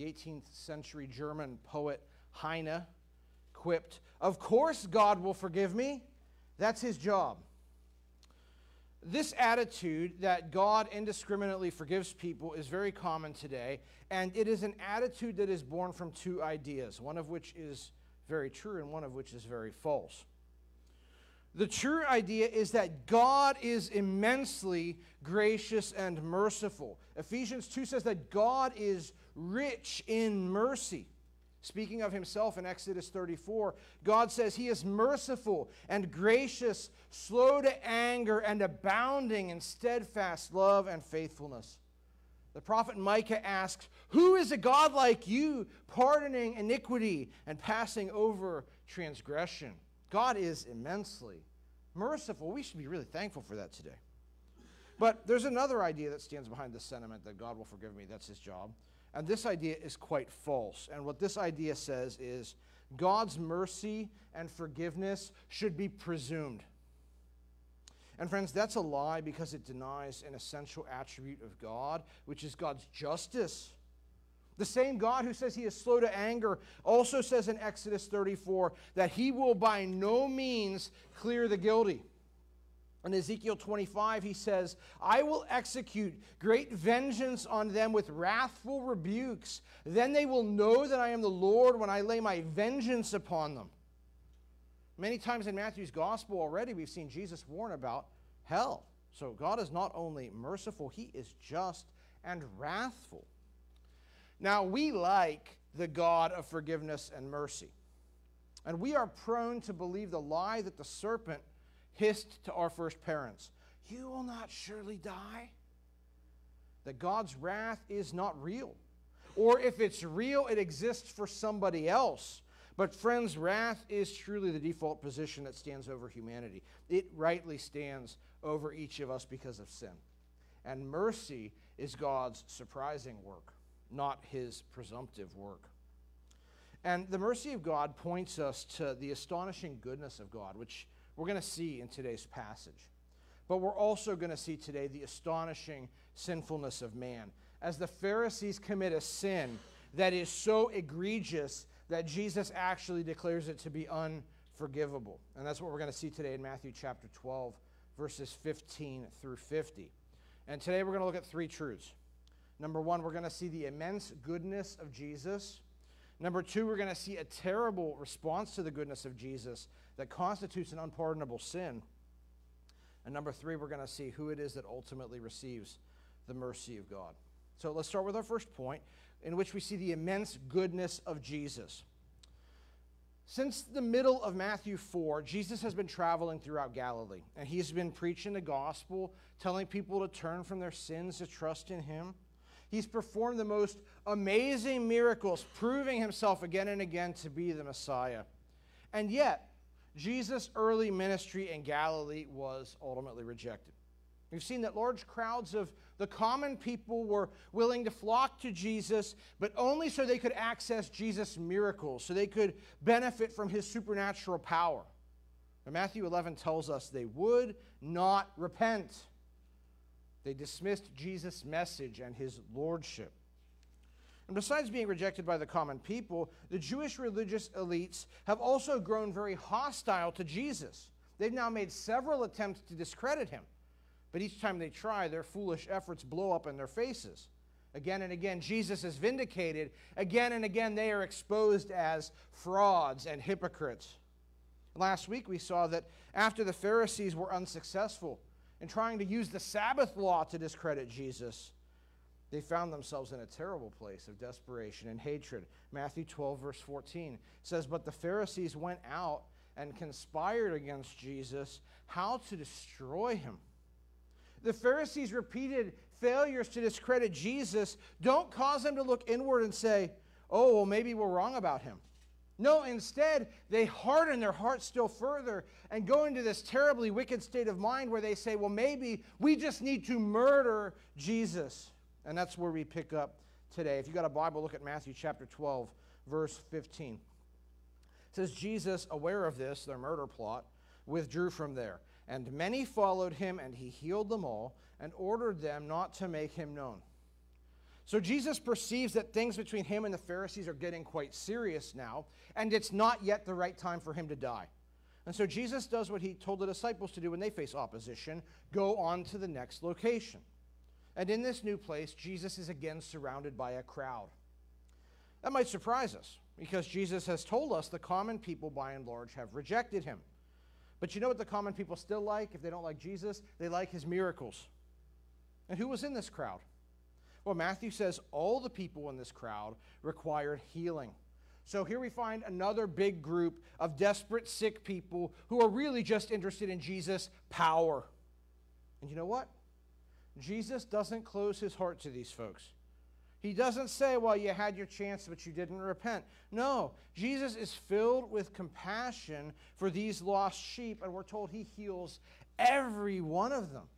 the 18th century German poet Heine quipped, Of course, God will forgive me. That's his job. This attitude that God indiscriminately forgives people is very common today, and it is an attitude that is born from two ideas, one of which is very true and one of which is very false. The true idea is that God is immensely gracious and merciful. Ephesians 2 says that God is rich in mercy. Speaking of himself in Exodus 34, God says he is merciful and gracious, slow to anger, and abounding in steadfast love and faithfulness. The prophet Micah asks, Who is a God like you, pardoning iniquity and passing over transgression? God is immensely merciful. We should be really thankful for that today. But there's another idea that stands behind this sentiment that God will forgive me. That's his job. And this idea is quite false. And what this idea says is God's mercy and forgiveness should be presumed. And friends, that's a lie because it denies an essential attribute of God, which is God's justice. The same God who says he is slow to anger also says in Exodus 34 that he will by no means clear the guilty. In Ezekiel 25, he says, I will execute great vengeance on them with wrathful rebukes. Then they will know that I am the Lord when I lay my vengeance upon them. Many times in Matthew's gospel already, we've seen Jesus warn about hell. So God is not only merciful, he is just and wrathful. Now, we like the God of forgiveness and mercy. And we are prone to believe the lie that the serpent hissed to our first parents You will not surely die. That God's wrath is not real. Or if it's real, it exists for somebody else. But, friends, wrath is truly the default position that stands over humanity. It rightly stands over each of us because of sin. And mercy is God's surprising work not his presumptive work. And the mercy of God points us to the astonishing goodness of God, which we're going to see in today's passage. But we're also going to see today the astonishing sinfulness of man. As the Pharisees commit a sin that is so egregious that Jesus actually declares it to be unforgivable. And that's what we're going to see today in Matthew chapter 12, verses 15 through 50. And today we're going to look at three truths. Number one, we're going to see the immense goodness of Jesus. Number two, we're going to see a terrible response to the goodness of Jesus that constitutes an unpardonable sin. And number three, we're going to see who it is that ultimately receives the mercy of God. So let's start with our first point, in which we see the immense goodness of Jesus. Since the middle of Matthew 4, Jesus has been traveling throughout Galilee, and he's been preaching the gospel, telling people to turn from their sins to trust in him. He's performed the most amazing miracles, proving himself again and again to be the Messiah. And yet, Jesus' early ministry in Galilee was ultimately rejected. We've seen that large crowds of the common people were willing to flock to Jesus, but only so they could access Jesus' miracles, so they could benefit from his supernatural power. And Matthew 11 tells us they would not repent. They dismissed Jesus' message and his lordship. And besides being rejected by the common people, the Jewish religious elites have also grown very hostile to Jesus. They've now made several attempts to discredit him, but each time they try, their foolish efforts blow up in their faces. Again and again, Jesus is vindicated. Again and again, they are exposed as frauds and hypocrites. Last week, we saw that after the Pharisees were unsuccessful in trying to use the Sabbath law to discredit Jesus, they found themselves in a terrible place of desperation and hatred. Matthew 12, verse 14 says, But the Pharisees went out and conspired against Jesus how to destroy him. The Pharisees' repeated failures to discredit Jesus don't cause them to look inward and say, Oh, well, maybe we're wrong about him. No, instead, they harden their hearts still further and go into this terribly wicked state of mind where they say, well, maybe we just need to murder Jesus. And that's where we pick up today. If you got a Bible, look at Matthew chapter 12, verse 15. It says, Jesus, aware of this, their murder plot, withdrew from there. And many followed him, and he healed them all and ordered them not to make him known. So Jesus perceives that things between him and the Pharisees are getting quite serious now, and it's not yet the right time for him to die. And so Jesus does what he told the disciples to do when they face opposition go on to the next location. And in this new place, Jesus is again surrounded by a crowd. That might surprise us because Jesus has told us the common people, by and large, have rejected him. But you know what the common people still like if they don't like Jesus? They like his miracles. And who was in this crowd? Well, Matthew says all the people in this crowd required healing. So here we find another big group of desperate, sick people who are really just interested in Jesus' power. And you know what? Jesus doesn't close his heart to these folks. He doesn't say, well, you had your chance, but you didn't repent. No, Jesus is filled with compassion for these lost sheep, and we're told he heals every one of them.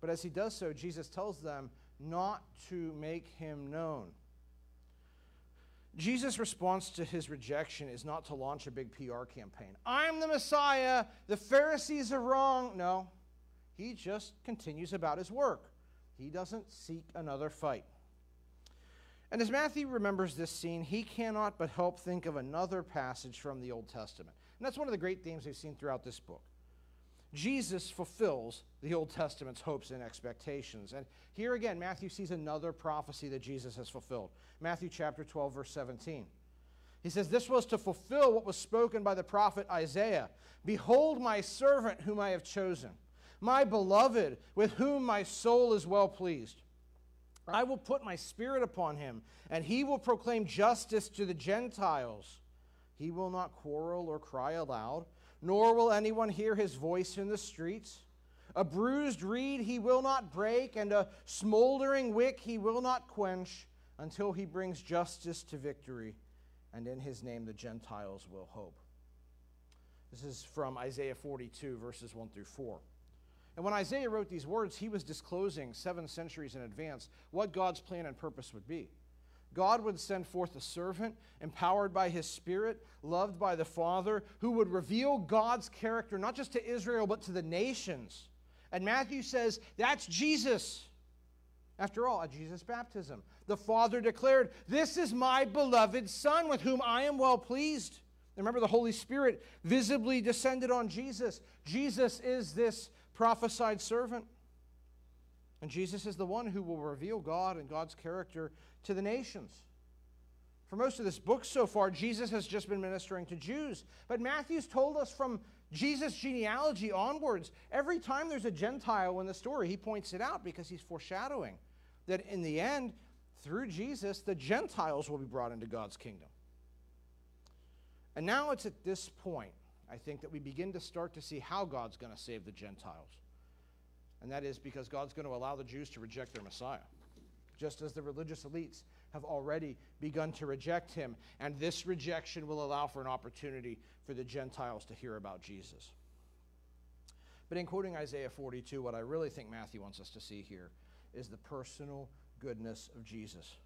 But as he does so, Jesus tells them not to make him known. Jesus' response to his rejection is not to launch a big PR campaign. I'm the Messiah. The Pharisees are wrong. No, he just continues about his work. He doesn't seek another fight. And as Matthew remembers this scene, he cannot but help think of another passage from the Old Testament. And that's one of the great themes we've seen throughout this book. Jesus fulfills the Old Testament's hopes and expectations. And here again, Matthew sees another prophecy that Jesus has fulfilled. Matthew chapter 12, verse 17. He says, This was to fulfill what was spoken by the prophet Isaiah Behold, my servant whom I have chosen, my beloved, with whom my soul is well pleased. I will put my spirit upon him, and he will proclaim justice to the Gentiles. He will not quarrel or cry aloud, nor will anyone hear his voice in the streets. A bruised reed he will not break, and a smoldering wick he will not quench, until he brings justice to victory, and in his name the Gentiles will hope. This is from Isaiah 42, verses 1 through 4. And when Isaiah wrote these words, he was disclosing seven centuries in advance what God's plan and purpose would be. God would send forth a servant, empowered by his Spirit, loved by the Father, who would reveal God's character, not just to Israel, but to the nations. And Matthew says, that's Jesus. After all, at Jesus' baptism, the Father declared, This is my beloved Son, with whom I am well pleased. Remember, the Holy Spirit visibly descended on Jesus. Jesus is this prophesied servant. And Jesus is the one who will reveal God and God's character to the nations. For most of this book so far, Jesus has just been ministering to Jews. But Matthew's told us from Jesus' genealogy onwards, every time there's a Gentile in the story, he points it out because he's foreshadowing that in the end, through Jesus, the Gentiles will be brought into God's kingdom. And now it's at this point I think that we begin to start to see how God's going to save the Gentiles. And that is because God's going to allow the Jews to reject their Messiah, just as the religious elites have already begun to reject him. And this rejection will allow for an opportunity for the Gentiles to hear about Jesus. But in quoting Isaiah 42, what I really think Matthew wants us to see here is the personal goodness of Jesus.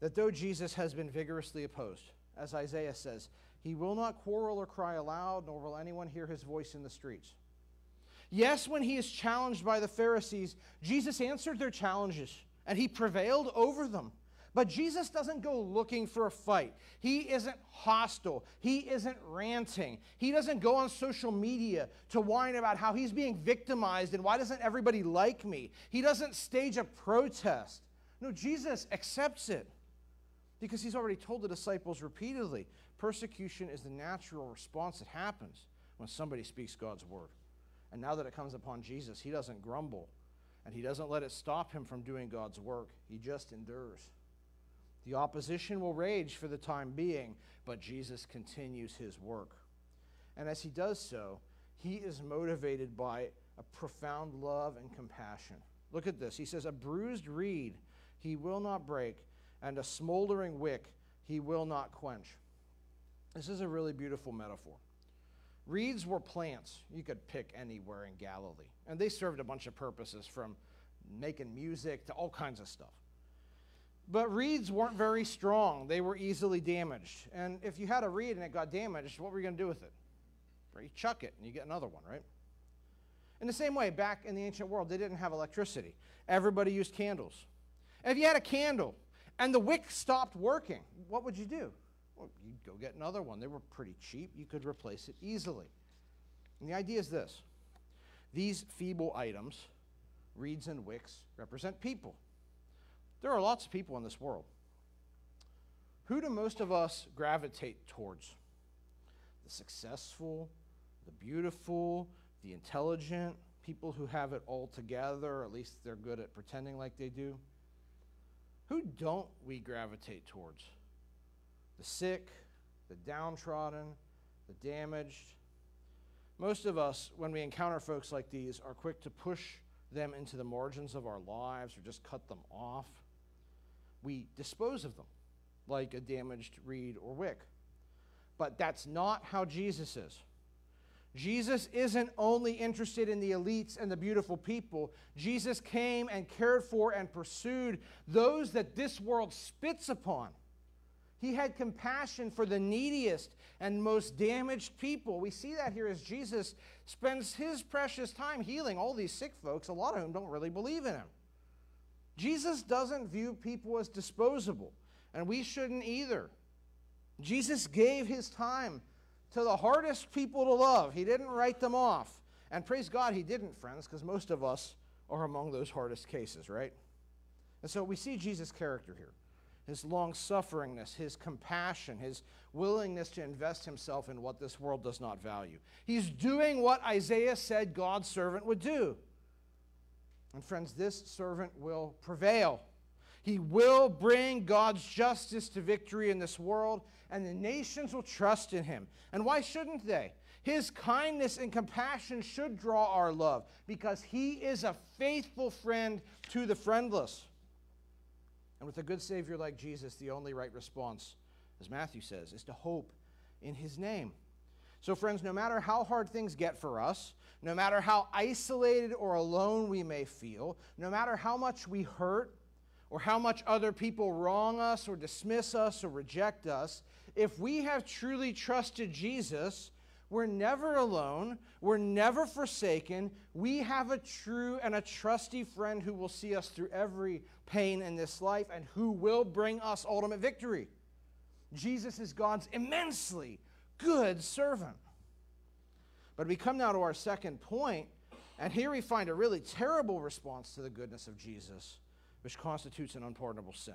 That though Jesus has been vigorously opposed, as Isaiah says, he will not quarrel or cry aloud, nor will anyone hear his voice in the streets. Yes, when he is challenged by the Pharisees, Jesus answered their challenges and he prevailed over them. But Jesus doesn't go looking for a fight. He isn't hostile. He isn't ranting. He doesn't go on social media to whine about how he's being victimized and why doesn't everybody like me. He doesn't stage a protest. No, Jesus accepts it because he's already told the disciples repeatedly Persecution is the natural response that happens when somebody speaks God's word. And now that it comes upon Jesus, he doesn't grumble and he doesn't let it stop him from doing God's work. He just endures. The opposition will rage for the time being, but Jesus continues his work. And as he does so, he is motivated by a profound love and compassion. Look at this. He says, A bruised reed he will not break, and a smoldering wick he will not quench. This is a really beautiful metaphor. Reeds were plants you could pick anywhere in Galilee, and they served a bunch of purposes from making music to all kinds of stuff. But reeds weren't very strong, they were easily damaged. And if you had a reed and it got damaged, what were you going to do with it? You chuck it and you get another one, right? In the same way, back in the ancient world, they didn't have electricity. Everybody used candles. If you had a candle and the wick stopped working, what would you do? Well, you'd go get another one. They were pretty cheap. You could replace it easily. And the idea is this these feeble items, reeds and wicks, represent people. There are lots of people in this world. Who do most of us gravitate towards? The successful, the beautiful, the intelligent, people who have it all together, at least they're good at pretending like they do. Who don't we gravitate towards? The sick, the downtrodden, the damaged. Most of us, when we encounter folks like these, are quick to push them into the margins of our lives or just cut them off. We dispose of them like a damaged reed or wick. But that's not how Jesus is. Jesus isn't only interested in the elites and the beautiful people. Jesus came and cared for and pursued those that this world spits upon. He had compassion for the neediest and most damaged people. We see that here as Jesus spends his precious time healing all these sick folks, a lot of whom don't really believe in him. Jesus doesn't view people as disposable, and we shouldn't either. Jesus gave his time to the hardest people to love. He didn't write them off. And praise God, he didn't, friends, because most of us are among those hardest cases, right? And so we see Jesus' character here his long sufferingness, his compassion, his willingness to invest himself in what this world does not value. He's doing what Isaiah said God's servant would do. And friends, this servant will prevail. He will bring God's justice to victory in this world, and the nations will trust in him. And why shouldn't they? His kindness and compassion should draw our love because he is a faithful friend to the friendless. And with a good Savior like Jesus, the only right response, as Matthew says, is to hope in his name. So, friends, no matter how hard things get for us, no matter how isolated or alone we may feel, no matter how much we hurt or how much other people wrong us or dismiss us or reject us, if we have truly trusted Jesus, we're never alone. We're never forsaken. We have a true and a trusty friend who will see us through every pain in this life and who will bring us ultimate victory. Jesus is God's immensely good servant. But we come now to our second point, and here we find a really terrible response to the goodness of Jesus, which constitutes an unpardonable sin.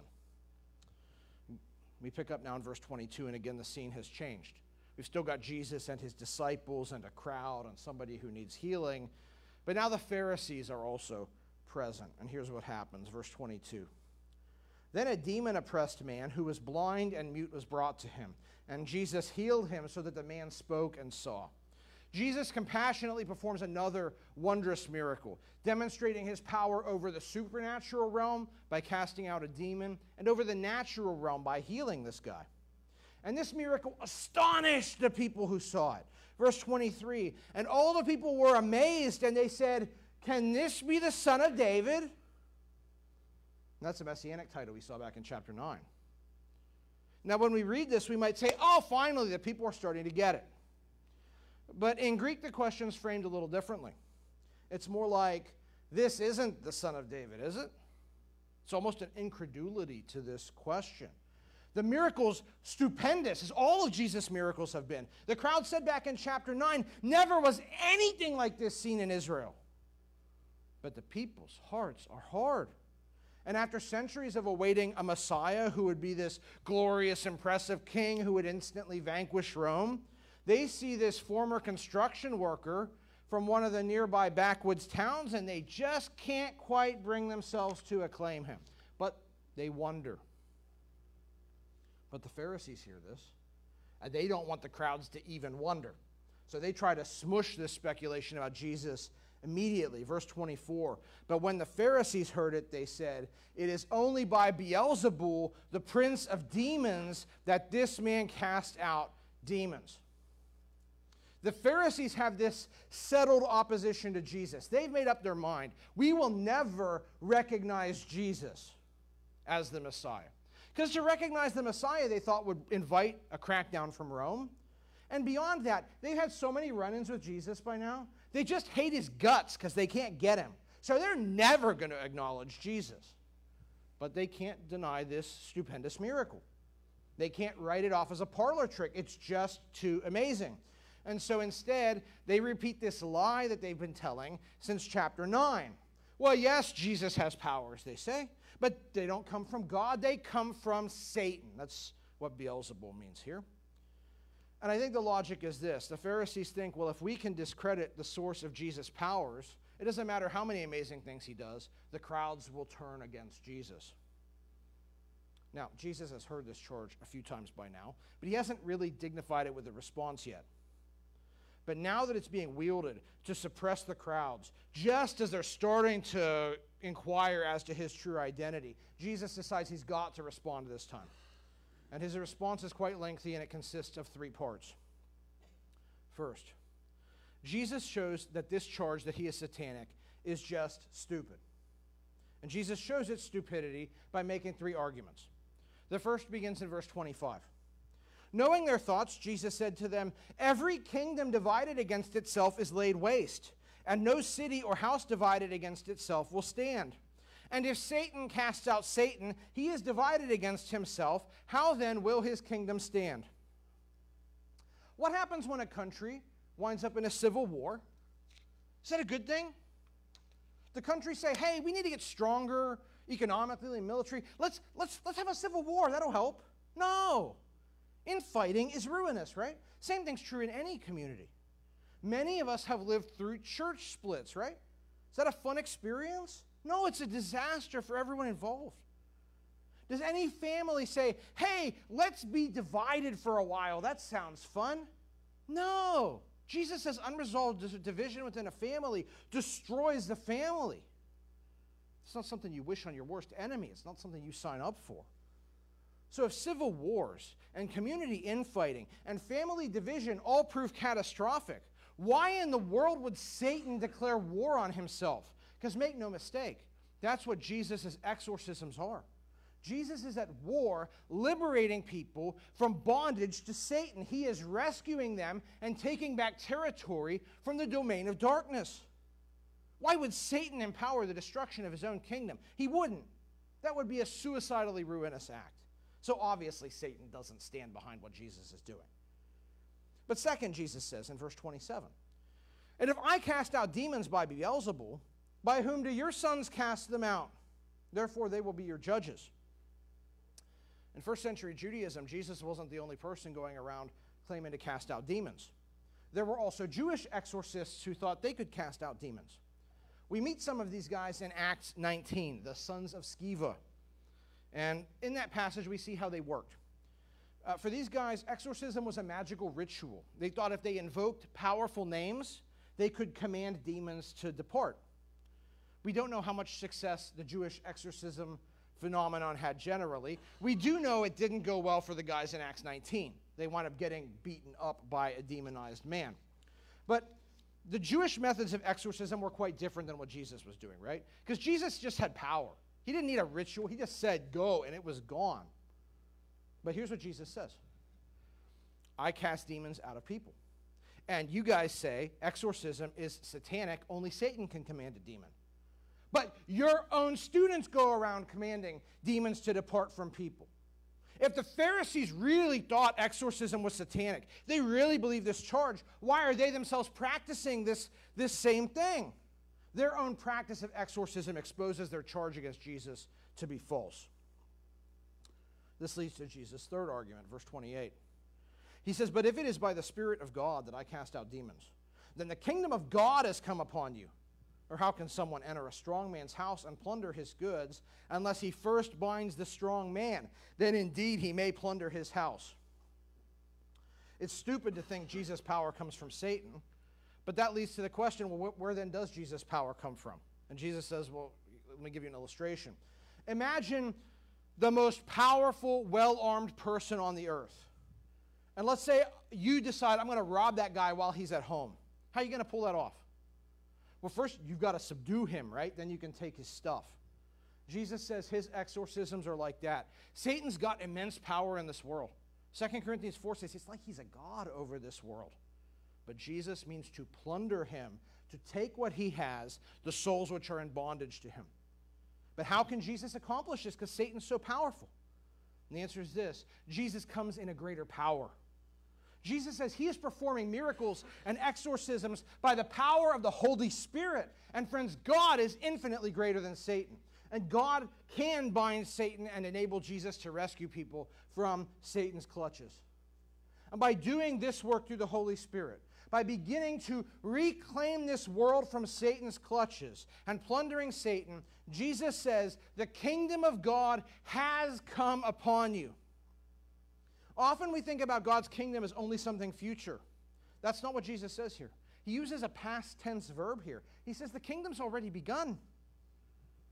We pick up now in verse 22, and again the scene has changed. We've still got Jesus and his disciples and a crowd and somebody who needs healing. But now the Pharisees are also present. And here's what happens verse 22. Then a demon oppressed man who was blind and mute was brought to him. And Jesus healed him so that the man spoke and saw. Jesus compassionately performs another wondrous miracle, demonstrating his power over the supernatural realm by casting out a demon and over the natural realm by healing this guy. And this miracle astonished the people who saw it. Verse 23 And all the people were amazed, and they said, Can this be the son of David? And that's a messianic title we saw back in chapter 9. Now, when we read this, we might say, Oh, finally, the people are starting to get it. But in Greek, the question is framed a little differently. It's more like, This isn't the son of David, is it? It's almost an incredulity to this question. The miracles, stupendous, as all of Jesus' miracles have been. The crowd said back in chapter 9, never was anything like this seen in Israel. But the people's hearts are hard. And after centuries of awaiting a Messiah who would be this glorious, impressive king who would instantly vanquish Rome, they see this former construction worker from one of the nearby backwoods towns and they just can't quite bring themselves to acclaim him. But they wonder but the Pharisees hear this, and they don't want the crowds to even wonder. So they try to smush this speculation about Jesus immediately. Verse 24. But when the Pharisees heard it, they said, It is only by Beelzebul, the prince of demons, that this man cast out demons. The Pharisees have this settled opposition to Jesus. They've made up their mind. We will never recognize Jesus as the Messiah. Because to recognize the Messiah, they thought would invite a crackdown from Rome. And beyond that, they've had so many run ins with Jesus by now, they just hate his guts because they can't get him. So they're never going to acknowledge Jesus. But they can't deny this stupendous miracle. They can't write it off as a parlor trick. It's just too amazing. And so instead, they repeat this lie that they've been telling since chapter 9. Well, yes, Jesus has powers, they say, but they don't come from God, they come from Satan. That's what Beelzebul means here. And I think the logic is this the Pharisees think, well, if we can discredit the source of Jesus' powers, it doesn't matter how many amazing things he does, the crowds will turn against Jesus. Now, Jesus has heard this charge a few times by now, but he hasn't really dignified it with a response yet. But now that it's being wielded to suppress the crowds, just as they're starting to inquire as to his true identity, Jesus decides he's got to respond this time. And his response is quite lengthy and it consists of three parts. First, Jesus shows that this charge that he is satanic is just stupid. And Jesus shows its stupidity by making three arguments. The first begins in verse 25. Knowing their thoughts, Jesus said to them, Every kingdom divided against itself is laid waste, and no city or house divided against itself will stand. And if Satan casts out Satan, he is divided against himself. How then will his kingdom stand? What happens when a country winds up in a civil war? Is that a good thing? The country say, hey, we need to get stronger economically and military. Let's, let's, let's have a civil war. That'll help. No. Infighting is ruinous, right? Same thing's true in any community. Many of us have lived through church splits, right? Is that a fun experience? No, it's a disaster for everyone involved. Does any family say, hey, let's be divided for a while? That sounds fun. No. Jesus says unresolved division within a family destroys the family. It's not something you wish on your worst enemy, it's not something you sign up for. So, if civil wars and community infighting and family division all prove catastrophic, why in the world would Satan declare war on himself? Because make no mistake, that's what Jesus' exorcisms are. Jesus is at war, liberating people from bondage to Satan. He is rescuing them and taking back territory from the domain of darkness. Why would Satan empower the destruction of his own kingdom? He wouldn't. That would be a suicidally ruinous act. So obviously, Satan doesn't stand behind what Jesus is doing. But second, Jesus says in verse 27 And if I cast out demons by Beelzebul, by whom do your sons cast them out? Therefore, they will be your judges. In first century Judaism, Jesus wasn't the only person going around claiming to cast out demons. There were also Jewish exorcists who thought they could cast out demons. We meet some of these guys in Acts 19, the sons of Sceva. And in that passage, we see how they worked. Uh, for these guys, exorcism was a magical ritual. They thought if they invoked powerful names, they could command demons to depart. We don't know how much success the Jewish exorcism phenomenon had generally. We do know it didn't go well for the guys in Acts 19. They wound up getting beaten up by a demonized man. But the Jewish methods of exorcism were quite different than what Jesus was doing, right? Because Jesus just had power. He didn't need a ritual, he just said, go, and it was gone. But here's what Jesus says I cast demons out of people. And you guys say exorcism is satanic, only Satan can command a demon. But your own students go around commanding demons to depart from people. If the Pharisees really thought exorcism was satanic, they really believe this charge, why are they themselves practicing this, this same thing? Their own practice of exorcism exposes their charge against Jesus to be false. This leads to Jesus' third argument, verse 28. He says, But if it is by the Spirit of God that I cast out demons, then the kingdom of God has come upon you. Or how can someone enter a strong man's house and plunder his goods unless he first binds the strong man? Then indeed he may plunder his house. It's stupid to think Jesus' power comes from Satan, but that leads to the question well, where then does Jesus' power come from? And Jesus says, well, let me give you an illustration. Imagine the most powerful, well armed person on the earth. And let's say you decide, I'm going to rob that guy while he's at home. How are you going to pull that off? Well, first, you've got to subdue him, right? Then you can take his stuff. Jesus says his exorcisms are like that. Satan's got immense power in this world. 2 Corinthians 4 says it's like he's a god over this world. But Jesus means to plunder him, to take what he has, the souls which are in bondage to him. But how can Jesus accomplish this? Because Satan's so powerful. And the answer is this Jesus comes in a greater power. Jesus says he is performing miracles and exorcisms by the power of the Holy Spirit. And friends, God is infinitely greater than Satan. And God can bind Satan and enable Jesus to rescue people from Satan's clutches. And by doing this work through the Holy Spirit, by beginning to reclaim this world from Satan's clutches and plundering Satan, Jesus says, The kingdom of God has come upon you. Often we think about God's kingdom as only something future. That's not what Jesus says here. He uses a past tense verb here. He says the kingdom's already begun.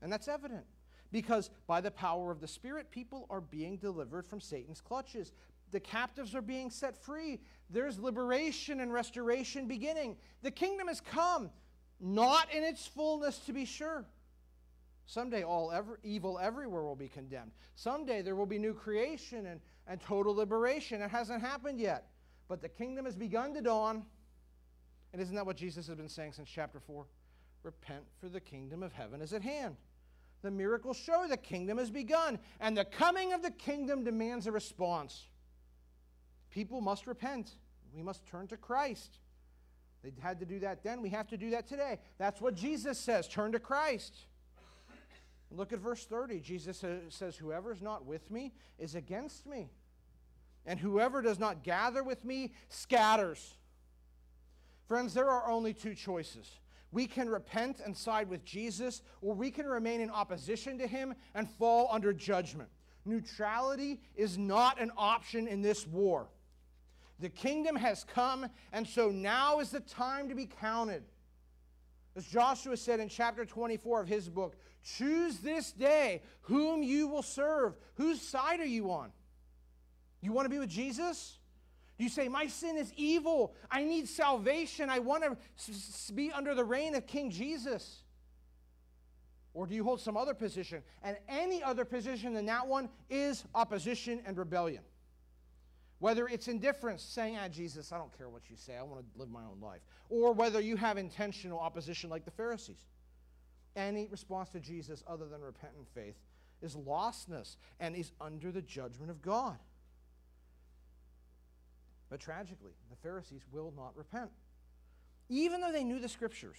And that's evident because by the power of the Spirit, people are being delivered from Satan's clutches. The captives are being set free. There's liberation and restoration beginning. The kingdom has come, not in its fullness to be sure. Someday, all ever, evil everywhere will be condemned. Someday, there will be new creation and, and total liberation. It hasn't happened yet. But the kingdom has begun to dawn. And isn't that what Jesus has been saying since chapter 4? Repent, for the kingdom of heaven is at hand. The miracles show the kingdom has begun, and the coming of the kingdom demands a response. People must repent. We must turn to Christ. They had to do that then. We have to do that today. That's what Jesus says turn to Christ. Look at verse 30. Jesus says, Whoever is not with me is against me. And whoever does not gather with me scatters. Friends, there are only two choices. We can repent and side with Jesus, or we can remain in opposition to him and fall under judgment. Neutrality is not an option in this war. The kingdom has come, and so now is the time to be counted. As Joshua said in chapter 24 of his book, choose this day whom you will serve. Whose side are you on? You want to be with Jesus? You say, My sin is evil. I need salvation. I want to be under the reign of King Jesus. Or do you hold some other position? And any other position than that one is opposition and rebellion. Whether it's indifference, saying, Ah, Jesus, I don't care what you say, I want to live my own life. Or whether you have intentional opposition like the Pharisees. Any response to Jesus other than repentant faith is lostness and is under the judgment of God. But tragically, the Pharisees will not repent. Even though they knew the scriptures,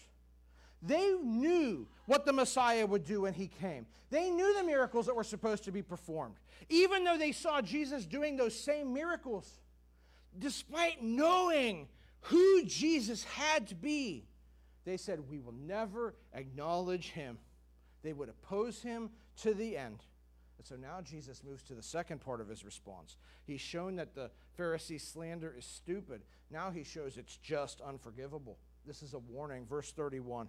they knew what the Messiah would do when he came. They knew the miracles that were supposed to be performed. Even though they saw Jesus doing those same miracles, despite knowing who Jesus had to be, they said, We will never acknowledge him. They would oppose him to the end. And so now Jesus moves to the second part of his response. He's shown that the Pharisee slander is stupid. Now he shows it's just unforgivable. This is a warning. Verse 31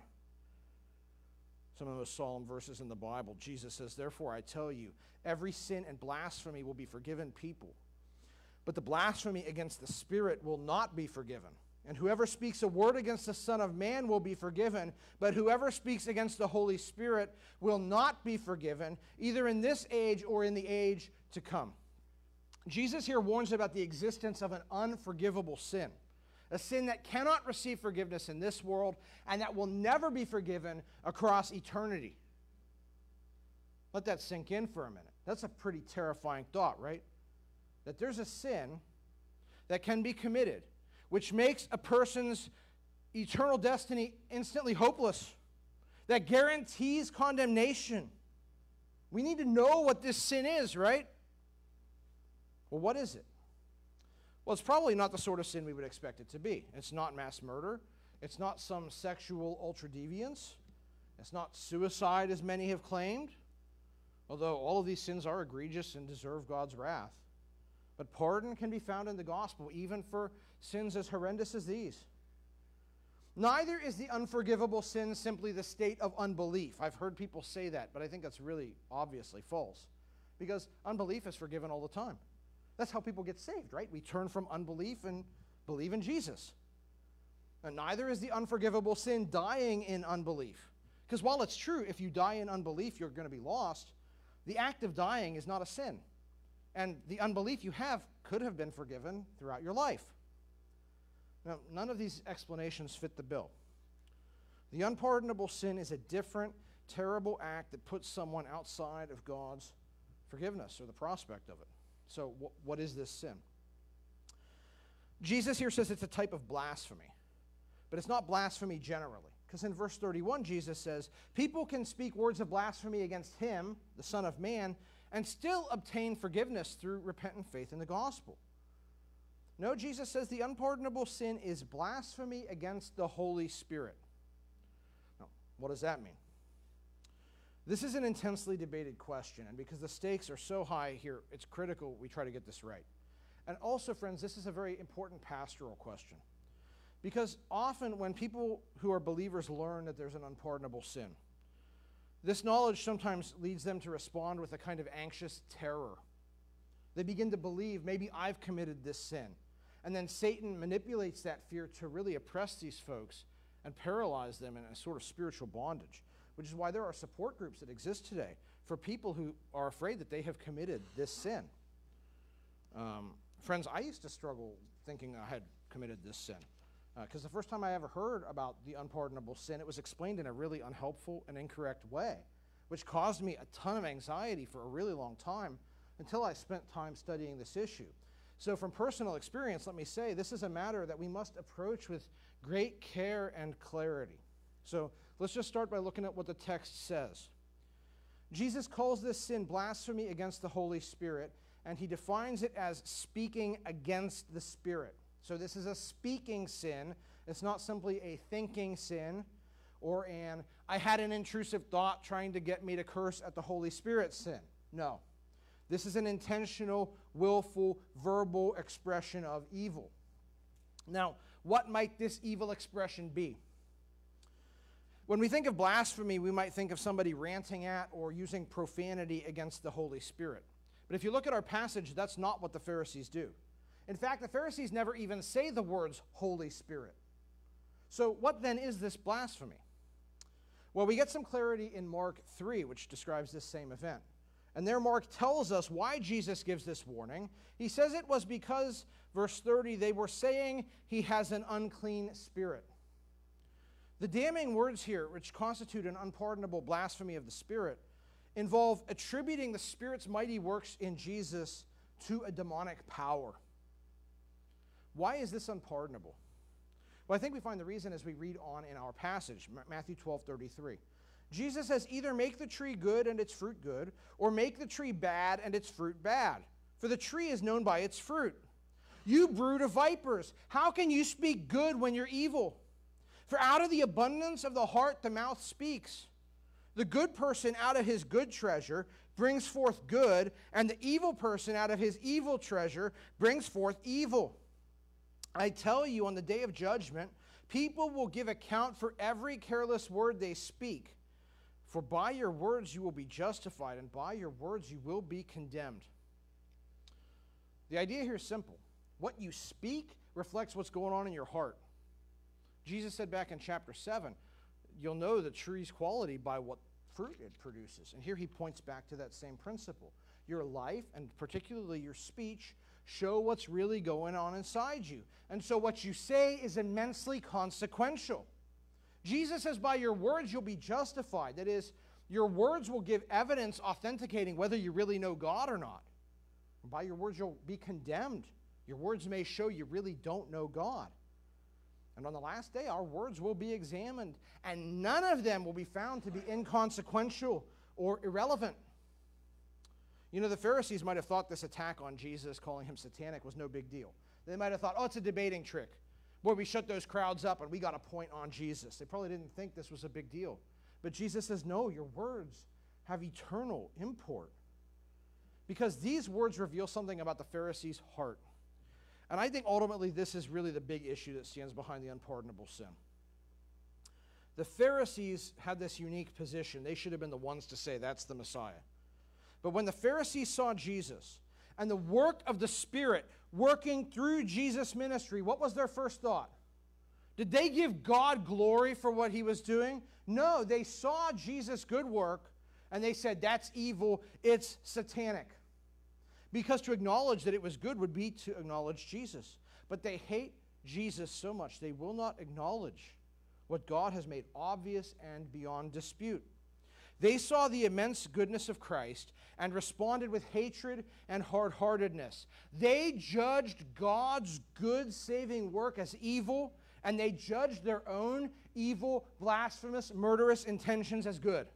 some of the most solemn verses in the Bible. Jesus says, Therefore, I tell you, every sin and blasphemy will be forgiven people, but the blasphemy against the Spirit will not be forgiven. And whoever speaks a word against the Son of Man will be forgiven, but whoever speaks against the Holy Spirit will not be forgiven, either in this age or in the age to come. Jesus here warns about the existence of an unforgivable sin a sin that cannot receive forgiveness in this world and that will never be forgiven across eternity. Let that sink in for a minute. That's a pretty terrifying thought, right? That there's a sin that can be committed, which makes a person's eternal destiny instantly hopeless, that guarantees condemnation. We need to know what this sin is, right? Well, what is it? Well, it's probably not the sort of sin we would expect it to be. It's not mass murder. It's not some sexual ultra deviance. It's not suicide, as many have claimed, although all of these sins are egregious and deserve God's wrath. But pardon can be found in the gospel, even for sins as horrendous as these. Neither is the unforgivable sin simply the state of unbelief. I've heard people say that, but I think that's really obviously false. Because unbelief is forgiven all the time. That's how people get saved, right? We turn from unbelief and believe in Jesus. And neither is the unforgivable sin dying in unbelief. Because while it's true, if you die in unbelief, you're going to be lost, the act of dying is not a sin. And the unbelief you have could have been forgiven throughout your life. Now, none of these explanations fit the bill. The unpardonable sin is a different terrible act that puts someone outside of God's forgiveness or the prospect of it. So, wh- what is this sin? Jesus here says it's a type of blasphemy, but it's not blasphemy generally. Because in verse 31, Jesus says, People can speak words of blasphemy against him, the Son of Man, and still obtain forgiveness through repentant faith in the gospel. No, Jesus says the unpardonable sin is blasphemy against the Holy Spirit. Now, what does that mean? This is an intensely debated question, and because the stakes are so high here, it's critical we try to get this right. And also, friends, this is a very important pastoral question. Because often when people who are believers learn that there's an unpardonable sin, this knowledge sometimes leads them to respond with a kind of anxious terror. They begin to believe maybe I've committed this sin. And then Satan manipulates that fear to really oppress these folks and paralyze them in a sort of spiritual bondage, which is why there are support groups that exist today for people who are afraid that they have committed this sin. Um, friends, I used to struggle thinking I had committed this sin. Because uh, the first time I ever heard about the unpardonable sin, it was explained in a really unhelpful and incorrect way, which caused me a ton of anxiety for a really long time until I spent time studying this issue. So, from personal experience, let me say this is a matter that we must approach with great care and clarity. So, let's just start by looking at what the text says. Jesus calls this sin blasphemy against the Holy Spirit, and he defines it as speaking against the Spirit. So this is a speaking sin. It's not simply a thinking sin or an I had an intrusive thought trying to get me to curse at the Holy Spirit sin. No. This is an intentional, willful, verbal expression of evil. Now, what might this evil expression be? When we think of blasphemy, we might think of somebody ranting at or using profanity against the Holy Spirit. But if you look at our passage, that's not what the Pharisees do. In fact, the Pharisees never even say the words Holy Spirit. So, what then is this blasphemy? Well, we get some clarity in Mark 3, which describes this same event. And there, Mark tells us why Jesus gives this warning. He says it was because, verse 30, they were saying he has an unclean spirit. The damning words here, which constitute an unpardonable blasphemy of the Spirit, involve attributing the Spirit's mighty works in Jesus to a demonic power. Why is this unpardonable? Well, I think we find the reason as we read on in our passage, Matthew 12 33. Jesus says, either make the tree good and its fruit good, or make the tree bad and its fruit bad. For the tree is known by its fruit. You brood of vipers, how can you speak good when you're evil? For out of the abundance of the heart the mouth speaks. The good person out of his good treasure brings forth good, and the evil person out of his evil treasure brings forth evil. I tell you, on the day of judgment, people will give account for every careless word they speak. For by your words you will be justified, and by your words you will be condemned. The idea here is simple what you speak reflects what's going on in your heart. Jesus said back in chapter 7, you'll know the tree's quality by what fruit it produces. And here he points back to that same principle. Your life, and particularly your speech, show what's really going on inside you. And so what you say is immensely consequential. Jesus says, by your words you'll be justified. That is, your words will give evidence authenticating whether you really know God or not. by your words you'll be condemned. Your words may show you really don't know God. And on the last day, our words will be examined, and none of them will be found to be inconsequential or irrelevant. You know, the Pharisees might have thought this attack on Jesus, calling him satanic, was no big deal. They might have thought, oh, it's a debating trick. Boy, we shut those crowds up and we got a point on Jesus. They probably didn't think this was a big deal. But Jesus says, no, your words have eternal import. Because these words reveal something about the Pharisees' heart. And I think ultimately this is really the big issue that stands behind the unpardonable sin. The Pharisees had this unique position. They should have been the ones to say, that's the Messiah. But when the Pharisees saw Jesus and the work of the Spirit working through Jesus' ministry, what was their first thought? Did they give God glory for what he was doing? No, they saw Jesus' good work and they said, That's evil, it's satanic. Because to acknowledge that it was good would be to acknowledge Jesus. But they hate Jesus so much, they will not acknowledge what God has made obvious and beyond dispute. They saw the immense goodness of Christ and responded with hatred and hard heartedness. They judged God's good saving work as evil, and they judged their own evil, blasphemous, murderous intentions as good.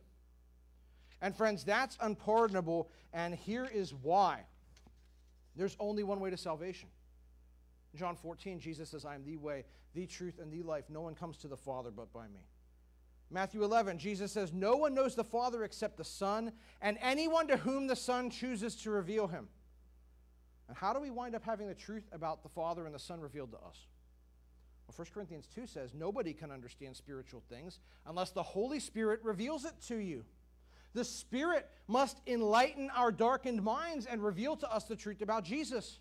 And friends, that's unpardonable, and here is why. There's only one way to salvation. In John 14, Jesus says, I am the way, the truth, and the life. No one comes to the Father but by me. Matthew 11, Jesus says, No one knows the Father except the Son, and anyone to whom the Son chooses to reveal him. And how do we wind up having the truth about the Father and the Son revealed to us? Well, 1 Corinthians 2 says, Nobody can understand spiritual things unless the Holy Spirit reveals it to you. The Spirit must enlighten our darkened minds and reveal to us the truth about Jesus.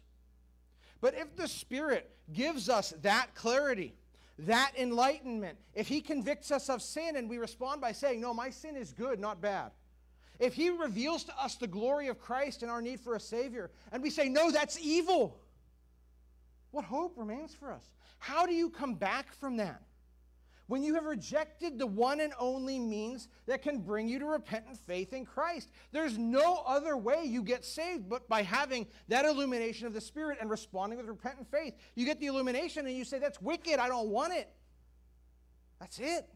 But if the Spirit gives us that clarity, that enlightenment, if He convicts us of sin and we respond by saying, No, my sin is good, not bad. If He reveals to us the glory of Christ and our need for a Savior, and we say, No, that's evil, what hope remains for us? How do you come back from that? When you have rejected the one and only means that can bring you to repentant faith in Christ. There's no other way you get saved but by having that illumination of the Spirit and responding with repentant faith. You get the illumination and you say, That's wicked, I don't want it. That's it.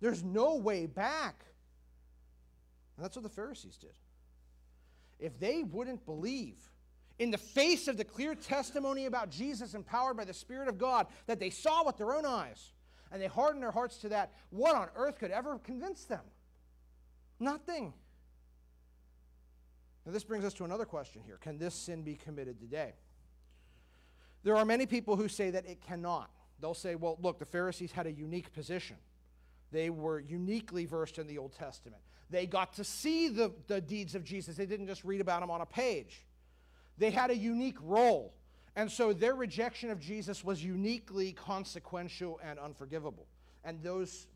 There's no way back. And that's what the Pharisees did. If they wouldn't believe, in the face of the clear testimony about Jesus empowered by the Spirit of God that they saw with their own eyes, and they harden their hearts to that, what on earth could ever convince them? Nothing. Now, this brings us to another question here Can this sin be committed today? There are many people who say that it cannot. They'll say, well, look, the Pharisees had a unique position. They were uniquely versed in the Old Testament. They got to see the, the deeds of Jesus, they didn't just read about them on a page. They had a unique role. And so their rejection of Jesus was uniquely consequential and unforgivable. And those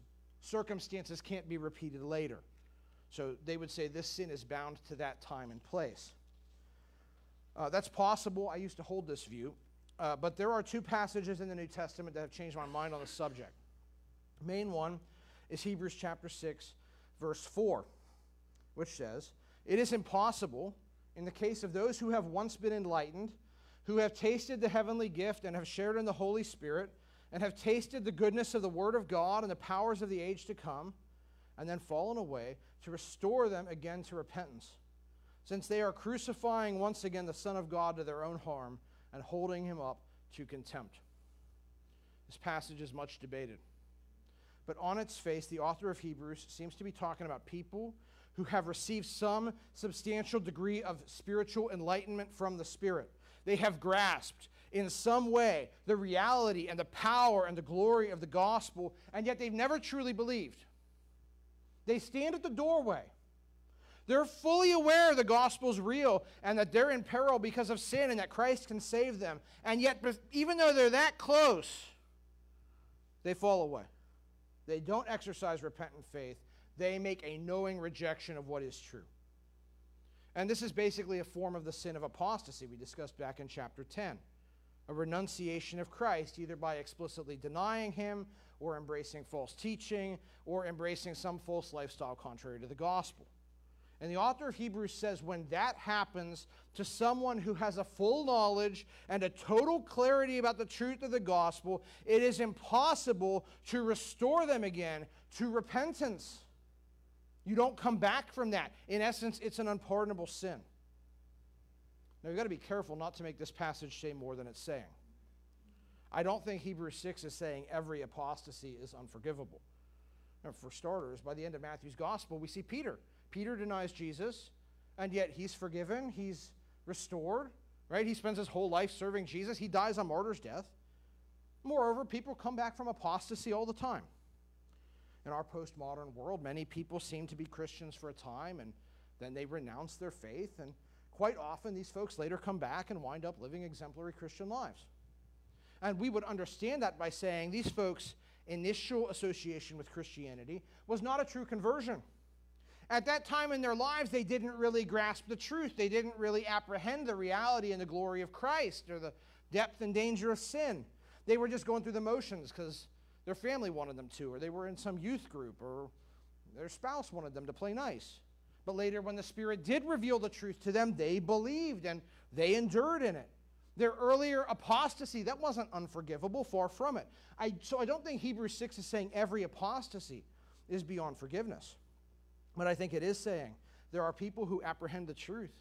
circumstances can't be repeated later. So they would say this sin is bound to that time and place. Uh, that's possible. I used to hold this view. Uh, but there are two passages in the New Testament that have changed my mind on the subject. Main one is Hebrews chapter 6, verse 4, which says, It is impossible, in the case of those who have once been enlightened, who have tasted the heavenly gift and have shared in the Holy Spirit, and have tasted the goodness of the Word of God and the powers of the age to come, and then fallen away, to restore them again to repentance, since they are crucifying once again the Son of God to their own harm and holding him up to contempt. This passage is much debated. But on its face, the author of Hebrews seems to be talking about people who have received some substantial degree of spiritual enlightenment from the Spirit. They have grasped in some way the reality and the power and the glory of the gospel, and yet they've never truly believed. They stand at the doorway. They're fully aware the gospel is real and that they're in peril because of sin and that Christ can save them. And yet, even though they're that close, they fall away. They don't exercise repentant faith. They make a knowing rejection of what is true. And this is basically a form of the sin of apostasy we discussed back in chapter 10. A renunciation of Christ, either by explicitly denying him, or embracing false teaching, or embracing some false lifestyle contrary to the gospel. And the author of Hebrews says when that happens to someone who has a full knowledge and a total clarity about the truth of the gospel, it is impossible to restore them again to repentance. You don't come back from that. In essence, it's an unpardonable sin. Now, you've got to be careful not to make this passage say more than it's saying. I don't think Hebrews 6 is saying every apostasy is unforgivable. Now, for starters, by the end of Matthew's gospel, we see Peter. Peter denies Jesus, and yet he's forgiven, he's restored, right? He spends his whole life serving Jesus, he dies a martyr's death. Moreover, people come back from apostasy all the time in our postmodern world, many people seem to be Christians for a time and then they renounce their faith. And quite often, these folks later come back and wind up living exemplary Christian lives. And we would understand that by saying these folks' initial association with Christianity was not a true conversion. At that time in their lives, they didn't really grasp the truth. They didn't really apprehend the reality and the glory of Christ or the depth and danger of sin. They were just going through the motions because their family wanted them to, or they were in some youth group, or Their spouse wanted them to play nice. But later, when the Spirit did reveal the truth to them, they believed and they endured in it. Their earlier apostasy, that wasn't unforgivable, far from it. I, so I don't think Hebrews 6 is saying every apostasy is beyond forgiveness. But I think it is saying there are people who apprehend the truth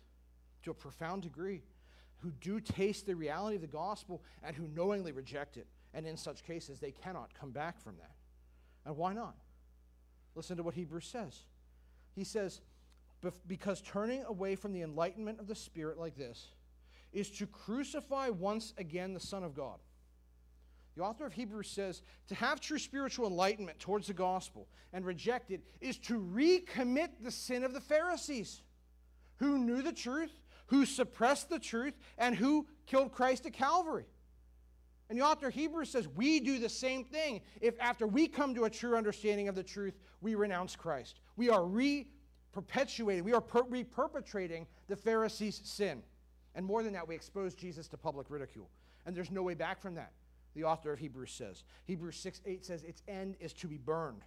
to a profound degree, who do taste the reality of the gospel, and who knowingly reject it. And in such cases, they cannot come back from that. And why not? Listen to what Hebrews says. He says, because turning away from the enlightenment of the Spirit like this is to crucify once again the Son of God. The author of Hebrews says to have true spiritual enlightenment towards the gospel and reject it is to recommit the sin of the Pharisees who knew the truth, who suppressed the truth, and who killed Christ at Calvary. And the author of Hebrews says we do the same thing if after we come to a true understanding of the truth, we renounce Christ. We are re perpetuating, we are per- re perpetrating the Pharisees' sin. And more than that, we expose Jesus to public ridicule. And there's no way back from that, the author of Hebrews says. Hebrews 6 8 says, its end is to be burned.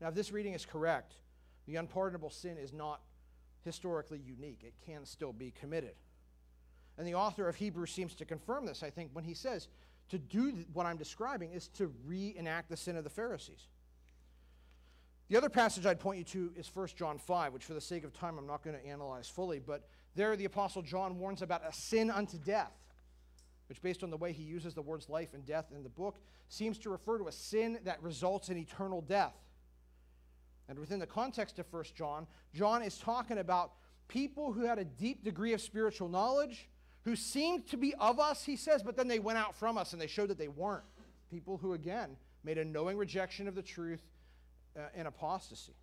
Now, if this reading is correct, the unpardonable sin is not historically unique, it can still be committed. And the author of Hebrews seems to confirm this, I think, when he says to do what I'm describing is to reenact the sin of the Pharisees. The other passage I'd point you to is 1 John 5, which for the sake of time I'm not going to analyze fully, but there the Apostle John warns about a sin unto death, which, based on the way he uses the words life and death in the book, seems to refer to a sin that results in eternal death. And within the context of 1 John, John is talking about people who had a deep degree of spiritual knowledge, who seemed to be of us, he says, but then they went out from us and they showed that they weren't. People who, again, made a knowing rejection of the truth uh, and apostasy.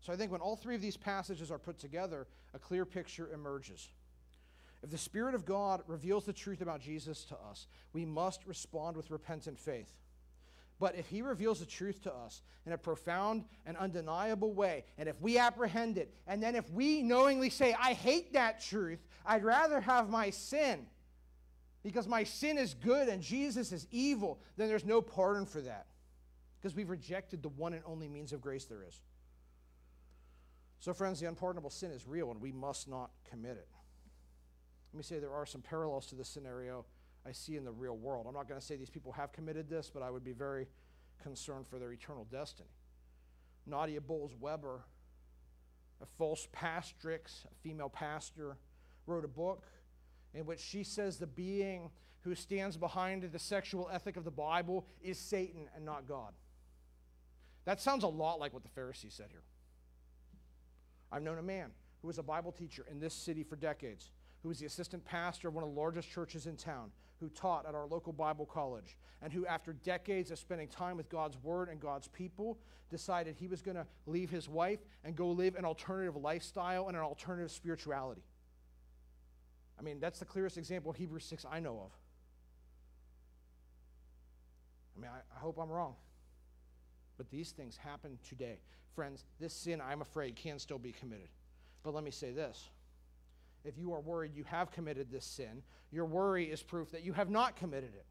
So I think when all three of these passages are put together, a clear picture emerges. If the Spirit of God reveals the truth about Jesus to us, we must respond with repentant faith. But if he reveals the truth to us in a profound and undeniable way, and if we apprehend it, and then if we knowingly say, I hate that truth, I'd rather have my sin because my sin is good and Jesus is evil, then there's no pardon for that because we've rejected the one and only means of grace there is. So, friends, the unpardonable sin is real and we must not commit it. Let me say there are some parallels to this scenario I see in the real world. I'm not going to say these people have committed this, but I would be very concerned for their eternal destiny. Nadia Bolz Weber, a false pastrix, a female pastor, wrote a book in which she says the being who stands behind the sexual ethic of the Bible is Satan and not God. That sounds a lot like what the Pharisees said here. I've known a man who was a Bible teacher in this city for decades, who was the assistant pastor of one of the largest churches in town, who taught at our local Bible college, and who, after decades of spending time with God's Word and God's people, decided he was going to leave his wife and go live an alternative lifestyle and an alternative spirituality. I mean, that's the clearest example of Hebrews 6 I know of. I mean, I, I hope I'm wrong. But these things happen today. Friends, this sin, I'm afraid, can still be committed. But let me say this if you are worried you have committed this sin, your worry is proof that you have not committed it.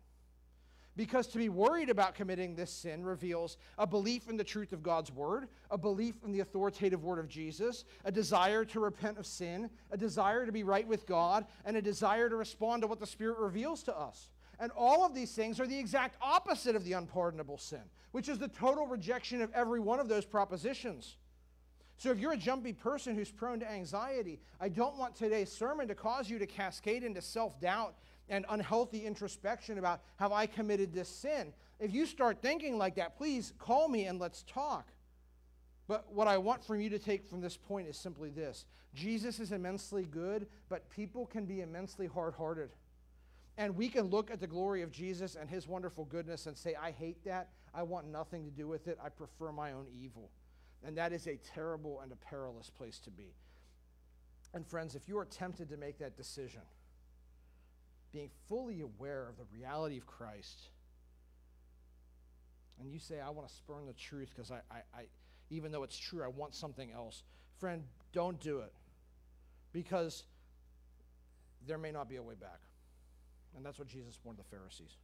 Because to be worried about committing this sin reveals a belief in the truth of God's word, a belief in the authoritative word of Jesus, a desire to repent of sin, a desire to be right with God, and a desire to respond to what the Spirit reveals to us. And all of these things are the exact opposite of the unpardonable sin, which is the total rejection of every one of those propositions. So if you're a jumpy person who's prone to anxiety, I don't want today's sermon to cause you to cascade into self doubt and unhealthy introspection about have I committed this sin. If you start thinking like that, please call me and let's talk. But what I want from you to take from this point is simply this Jesus is immensely good, but people can be immensely hard hearted. And we can look at the glory of Jesus and his wonderful goodness and say, I hate that. I want nothing to do with it. I prefer my own evil. And that is a terrible and a perilous place to be. And friends, if you are tempted to make that decision, being fully aware of the reality of Christ, and you say, I want to spurn the truth because I, I, I, even though it's true, I want something else. Friend, don't do it because there may not be a way back. And that's what Jesus warned the Pharisees.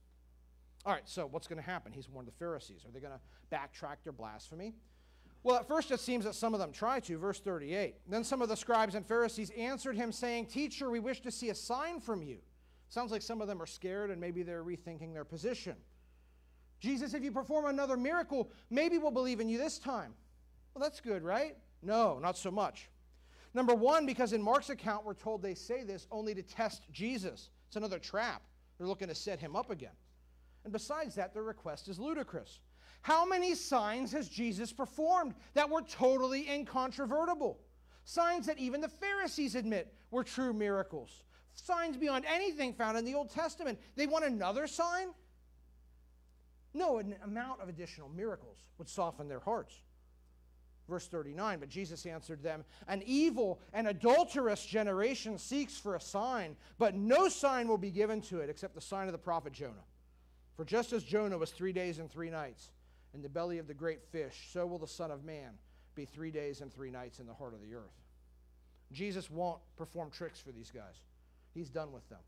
All right, so what's going to happen? He's warned the Pharisees. Are they going to backtrack their blasphemy? Well, at first it seems that some of them try to. Verse 38. Then some of the scribes and Pharisees answered him, saying, Teacher, we wish to see a sign from you. Sounds like some of them are scared and maybe they're rethinking their position. Jesus, if you perform another miracle, maybe we'll believe in you this time. Well, that's good, right? No, not so much. Number one, because in Mark's account, we're told they say this only to test Jesus. It's another trap. They're looking to set him up again. And besides that, their request is ludicrous. How many signs has Jesus performed that were totally incontrovertible? Signs that even the Pharisees admit were true miracles. Signs beyond anything found in the Old Testament. They want another sign? No, an amount of additional miracles would soften their hearts. Verse 39 But Jesus answered them, An evil and adulterous generation seeks for a sign, but no sign will be given to it except the sign of the prophet Jonah. For just as Jonah was three days and three nights in the belly of the great fish, so will the Son of Man be three days and three nights in the heart of the earth. Jesus won't perform tricks for these guys. He's done with them.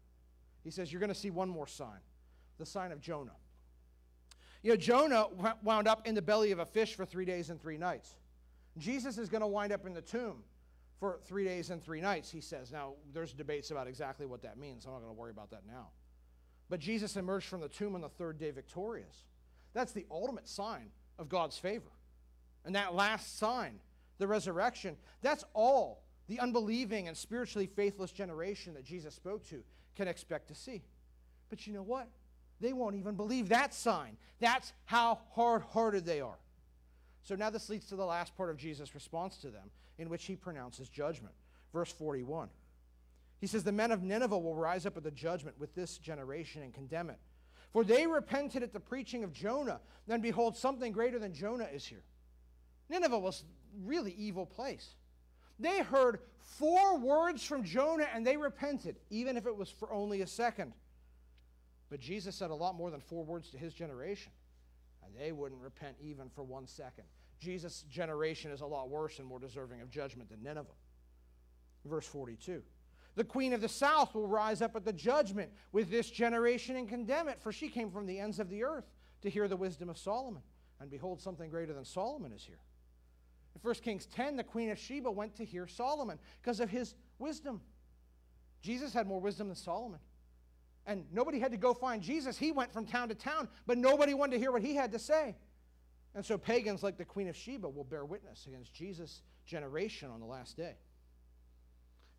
He says, You're going to see one more sign the sign of Jonah. You know, Jonah wound up in the belly of a fish for three days and three nights. Jesus is going to wind up in the tomb for three days and three nights, he says. Now, there's debates about exactly what that means. I'm not going to worry about that now. But Jesus emerged from the tomb on the third day victorious. That's the ultimate sign of God's favor. And that last sign, the resurrection, that's all the unbelieving and spiritually faithless generation that Jesus spoke to can expect to see. But you know what? They won't even believe that sign. That's how hard hearted they are. So now this leads to the last part of Jesus' response to them, in which he pronounces judgment. Verse 41. He says, The men of Nineveh will rise up at the judgment with this generation and condemn it. For they repented at the preaching of Jonah. Then behold, something greater than Jonah is here. Nineveh was really evil place. They heard four words from Jonah and they repented, even if it was for only a second. But Jesus said a lot more than four words to his generation, and they wouldn't repent even for one second. Jesus' generation is a lot worse and more deserving of judgment than Nineveh. Verse 42. The queen of the south will rise up at the judgment with this generation and condemn it, for she came from the ends of the earth to hear the wisdom of Solomon. And behold, something greater than Solomon is here. In 1 Kings 10, the queen of Sheba went to hear Solomon because of his wisdom. Jesus had more wisdom than Solomon. And nobody had to go find Jesus. He went from town to town, but nobody wanted to hear what he had to say. And so pagans like the queen of Sheba will bear witness against Jesus' generation on the last day.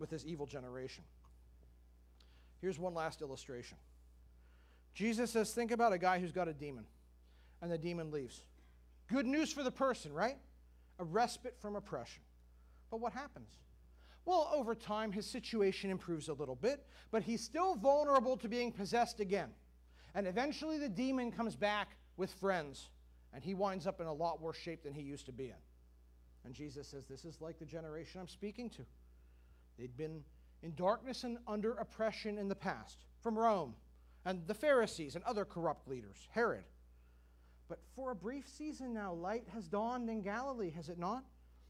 with this evil generation. Here's one last illustration. Jesus says, Think about a guy who's got a demon, and the demon leaves. Good news for the person, right? A respite from oppression. But what happens? Well, over time, his situation improves a little bit, but he's still vulnerable to being possessed again. And eventually, the demon comes back with friends, and he winds up in a lot worse shape than he used to be in. And Jesus says, This is like the generation I'm speaking to. They'd been in darkness and under oppression in the past from Rome and the Pharisees and other corrupt leaders, Herod. But for a brief season now, light has dawned in Galilee, has it not?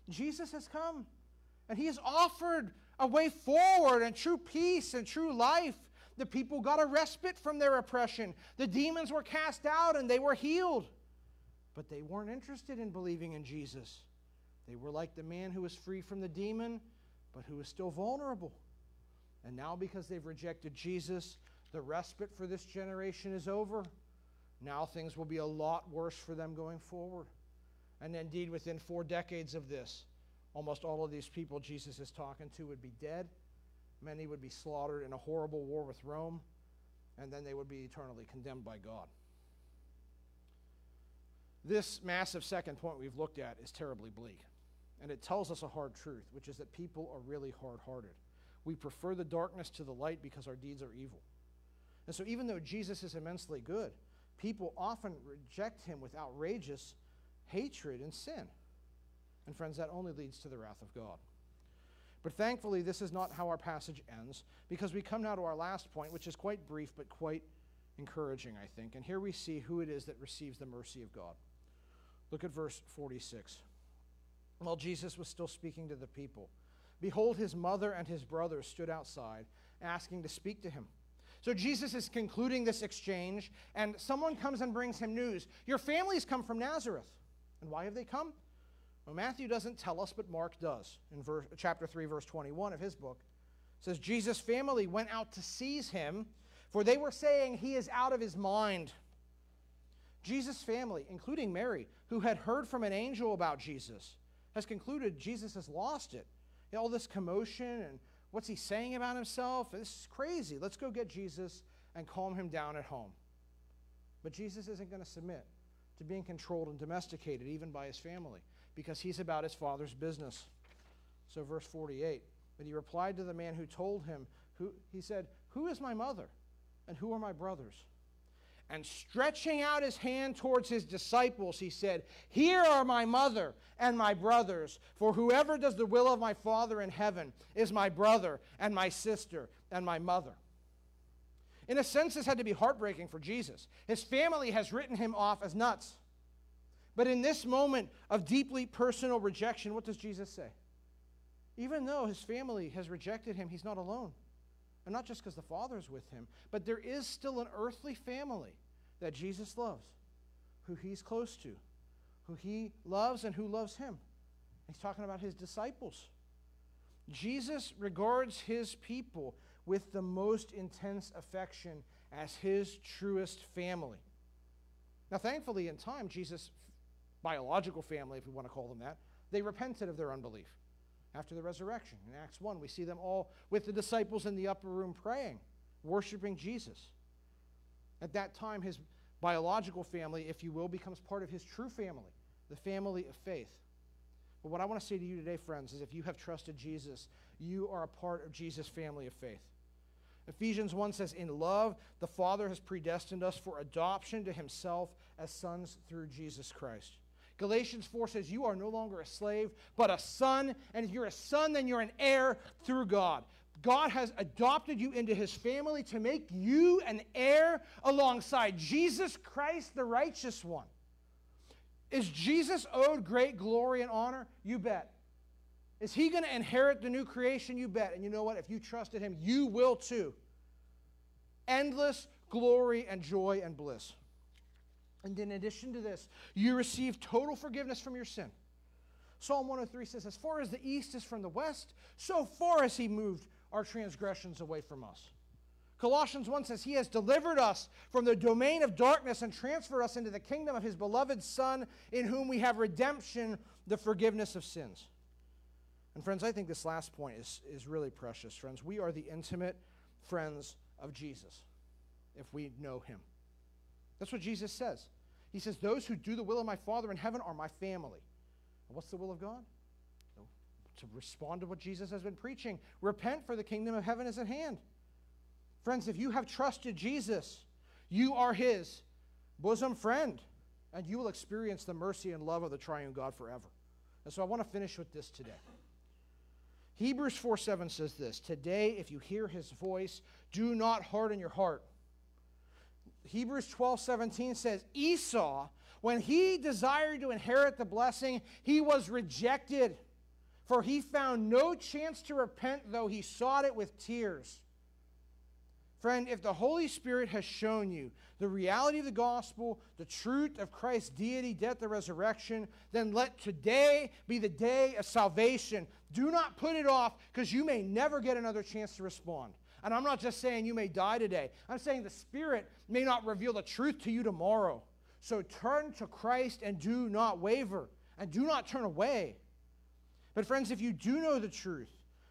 Jesus has come, and he has offered a way forward and true peace and true life. The people got a respite from their oppression. The demons were cast out and they were healed. But they weren't interested in believing in Jesus. They were like the man who was free from the demon but who is still vulnerable. And now, because they've rejected Jesus, the respite for this generation is over. Now things will be a lot worse for them going forward. And indeed, within four decades of this, almost all of these people Jesus is talking to would be dead. Many would be slaughtered in a horrible war with Rome, and then they would be eternally condemned by God. This massive second point we've looked at is terribly bleak. And it tells us a hard truth, which is that people are really hard hearted. We prefer the darkness to the light because our deeds are evil. And so, even though Jesus is immensely good, people often reject him with outrageous hatred and sin. And friends, that only leads to the wrath of God. But thankfully, this is not how our passage ends, because we come now to our last point, which is quite brief but quite encouraging, I think. And here we see who it is that receives the mercy of God. Look at verse 46. While Jesus was still speaking to the people, behold, his mother and his brothers stood outside, asking to speak to him. So Jesus is concluding this exchange, and someone comes and brings him news. Your family's come from Nazareth. And why have they come? Well, Matthew doesn't tell us, but Mark does. In verse, chapter 3, verse 21 of his book, says, Jesus' family went out to seize him, for they were saying he is out of his mind. Jesus' family, including Mary, who had heard from an angel about Jesus, has concluded Jesus has lost it. You know, all this commotion and what's he saying about himself? This is crazy. Let's go get Jesus and calm him down at home. But Jesus isn't going to submit to being controlled and domesticated, even by his family because he's about his father's business. So, verse 48 But he replied to the man who told him, who, He said, Who is my mother? And who are my brothers? And stretching out his hand towards his disciples, he said, Here are my mother and my brothers. For whoever does the will of my Father in heaven is my brother and my sister and my mother. In a sense, this had to be heartbreaking for Jesus. His family has written him off as nuts. But in this moment of deeply personal rejection, what does Jesus say? Even though his family has rejected him, he's not alone. And not just because the Father is with him, but there is still an earthly family that Jesus loves, who he's close to, who he loves and who loves him. He's talking about his disciples. Jesus regards his people with the most intense affection as his truest family. Now, thankfully, in time, Jesus biological family, if we want to call them that, they repented of their unbelief after the resurrection. In Acts 1, we see them all with the disciples in the upper room praying, worshiping Jesus. At that time, his biological family, if you will, becomes part of his true family, the family of faith. But what I want to say to you today, friends, is if you have trusted Jesus, you are a part of Jesus' family of faith. Ephesians 1 says, In love, the Father has predestined us for adoption to himself as sons through Jesus Christ. Galatians 4 says, You are no longer a slave, but a son. And if you're a son, then you're an heir through God. God has adopted you into his family to make you an heir alongside Jesus Christ, the righteous one. Is Jesus owed great glory and honor? You bet. Is he going to inherit the new creation? You bet. And you know what? If you trusted him, you will too. Endless glory and joy and bliss. And in addition to this, you receive total forgiveness from your sin. Psalm 103 says, As far as the east is from the west, so far as he moved our transgressions away from us. Colossians 1 says, He has delivered us from the domain of darkness and transferred us into the kingdom of His beloved Son, in whom we have redemption, the forgiveness of sins. And friends, I think this last point is, is really precious, friends. We are the intimate friends of Jesus if we know Him. That's what Jesus says. He says, Those who do the will of my Father in heaven are my family. And what's the will of God? To respond to what Jesus has been preaching. Repent, for the kingdom of heaven is at hand. Friends, if you have trusted Jesus, you are his bosom friend, and you will experience the mercy and love of the triune God forever. And so I want to finish with this today. Hebrews 4 7 says this Today, if you hear his voice, do not harden your heart Hebrews 12 17 says, Esau, when he desired to inherit the blessing, he was rejected, for he found no chance to repent, though he sought it with tears. Friend, if the Holy Spirit has shown you the reality of the gospel, the truth of Christ's deity, death, and resurrection, then let today be the day of salvation. Do not put it off because you may never get another chance to respond. And I'm not just saying you may die today, I'm saying the Spirit may not reveal the truth to you tomorrow. So turn to Christ and do not waver and do not turn away. But, friends, if you do know the truth,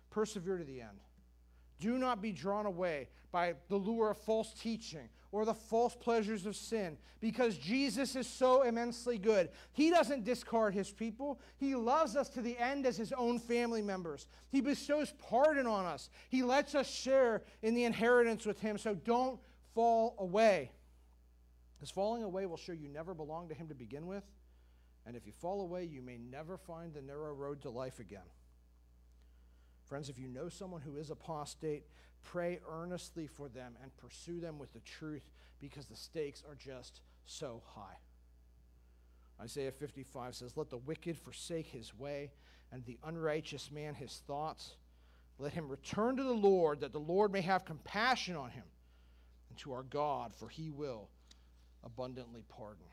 persevere to the end. Do not be drawn away by the lure of false teaching or the false pleasures of sin because Jesus is so immensely good. He doesn't discard his people, he loves us to the end as his own family members. He bestows pardon on us, he lets us share in the inheritance with him. So don't fall away. Because falling away will show you never belonged to Him to begin with. And if you fall away, you may never find the narrow road to life again. Friends, if you know someone who is apostate, pray earnestly for them and pursue them with the truth because the stakes are just so high. Isaiah 55 says, Let the wicked forsake his way, and the unrighteous man his thoughts. Let him return to the Lord, that the Lord may have compassion on him, and to our God, for he will abundantly pardon.